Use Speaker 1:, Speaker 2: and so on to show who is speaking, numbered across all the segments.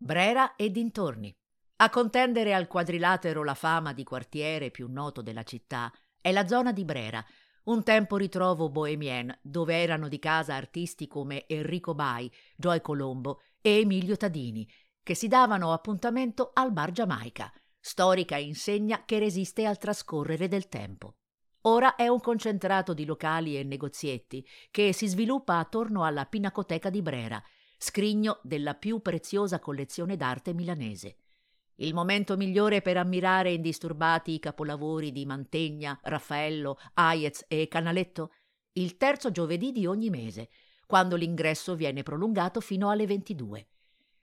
Speaker 1: Brera e dintorni. A contendere al quadrilatero la fama di quartiere più noto della città è la zona di Brera, un tempo ritrovo bohemien dove erano di casa artisti come Enrico Bai, Joy Colombo e Emilio Tadini, che si davano appuntamento al Bar Giamaica, storica insegna che resiste al trascorrere del tempo. Ora è un concentrato di locali e negozietti che si sviluppa attorno alla Pinacoteca di Brera, scrigno della più preziosa collezione d'arte milanese. Il momento migliore per ammirare indisturbati i capolavori di Mantegna, Raffaello, Hayez e Canaletto? Il terzo giovedì di ogni mese, quando l'ingresso viene prolungato fino alle 22.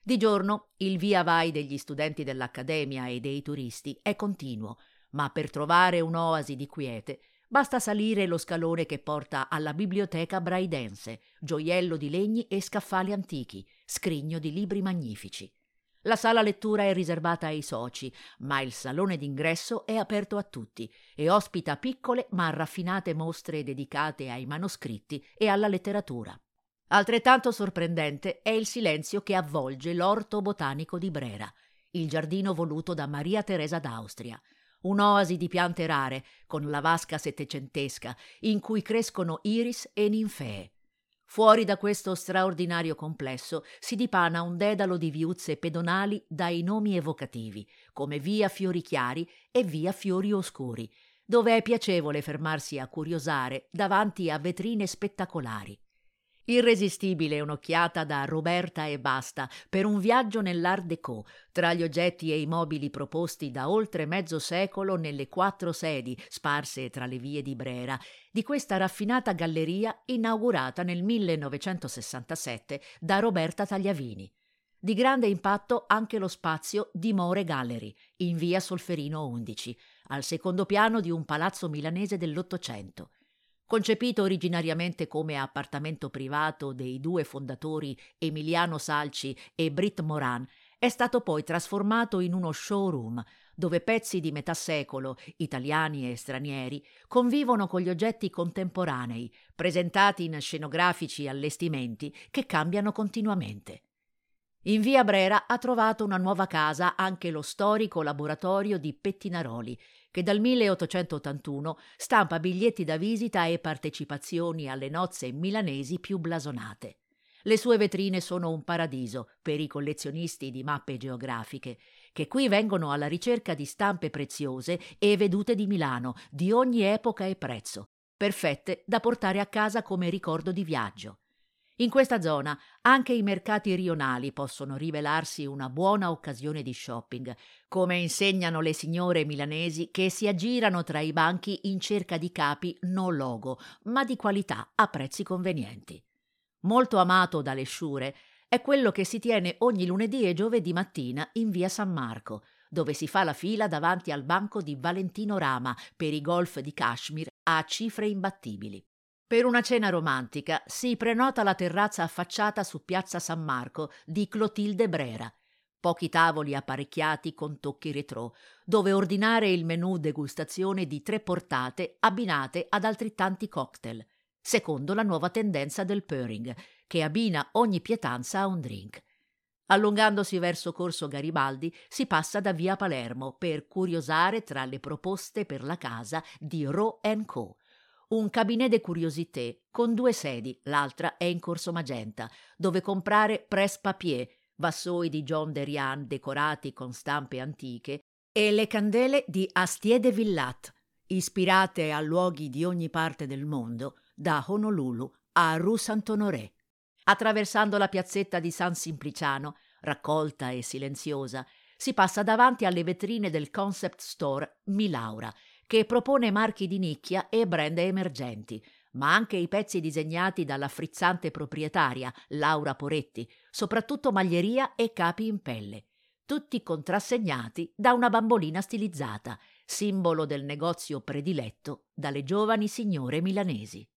Speaker 1: Di giorno il via vai degli studenti dell'Accademia e dei turisti è continuo, ma per trovare un'oasi di quiete basta salire lo scalone che porta alla biblioteca braidense, gioiello di legni e scaffali antichi, scrigno di libri magnifici. La sala lettura è riservata ai soci, ma il salone d'ingresso è aperto a tutti e ospita piccole ma raffinate mostre dedicate ai manoscritti e alla letteratura. Altrettanto sorprendente è il silenzio che avvolge l'orto botanico di Brera, il giardino voluto da Maria Teresa d'Austria, un'oasi di piante rare con la vasca settecentesca in cui crescono iris e ninfee. Fuori da questo straordinario complesso si dipana un dedalo di viuzze pedonali dai nomi evocativi, come via Fiori Chiari e via Fiori Oscuri, dove è piacevole fermarsi a curiosare davanti a vetrine spettacolari. Irresistibile un'occhiata da Roberta e basta per un viaggio nell'Art Déco, tra gli oggetti e i mobili proposti da oltre mezzo secolo nelle quattro sedi sparse tra le vie di Brera, di questa raffinata galleria inaugurata nel 1967 da Roberta Tagliavini. Di grande impatto anche lo spazio di More Gallery, in via Solferino 11, al secondo piano di un palazzo milanese dell'Ottocento. Concepito originariamente come appartamento privato dei due fondatori Emiliano Salci e Brit Moran, è stato poi trasformato in uno showroom dove pezzi di metà secolo, italiani e stranieri, convivono con gli oggetti contemporanei, presentati in scenografici allestimenti che cambiano continuamente. In via Brera ha trovato una nuova casa anche lo storico laboratorio di Pettinaroli, che dal 1881 stampa biglietti da visita e partecipazioni alle nozze milanesi più blasonate. Le sue vetrine sono un paradiso per i collezionisti di mappe geografiche, che qui vengono alla ricerca di stampe preziose e vedute di Milano, di ogni epoca e prezzo, perfette da portare a casa come ricordo di viaggio. In questa zona anche i mercati rionali possono rivelarsi una buona occasione di shopping, come insegnano le signore milanesi che si aggirano tra i banchi in cerca di capi no logo, ma di qualità a prezzi convenienti. Molto amato dalle sciure è quello che si tiene ogni lunedì e giovedì mattina in via San Marco, dove si fa la fila davanti al banco di Valentino Rama per i golf di Kashmir a cifre imbattibili. Per una cena romantica si prenota la terrazza affacciata su piazza San Marco di Clotilde Brera. Pochi tavoli apparecchiati con tocchi retrò, dove ordinare il menù degustazione di tre portate abbinate ad altrettanti cocktail, secondo la nuova tendenza del pairing, che abbina ogni pietanza a un drink. Allungandosi verso Corso Garibaldi si passa da via Palermo per curiosare tra le proposte per la casa di Ro Co un cabinet de curiosité con due sedi, l'altra è in Corso Magenta, dove comprare presse-papier, vassoi di John Derian decorati con stampe antiche e le candele di Astier de Villat, ispirate a luoghi di ogni parte del mondo, da Honolulu a Rue Saint-Honoré. Attraversando la piazzetta di San Simpliciano, raccolta e silenziosa, si passa davanti alle vetrine del concept store Milaura, che propone marchi di nicchia e brand emergenti, ma anche i pezzi disegnati dalla frizzante proprietaria Laura Poretti, soprattutto maglieria e capi in pelle, tutti contrassegnati da una bambolina stilizzata, simbolo del negozio prediletto dalle giovani signore milanesi.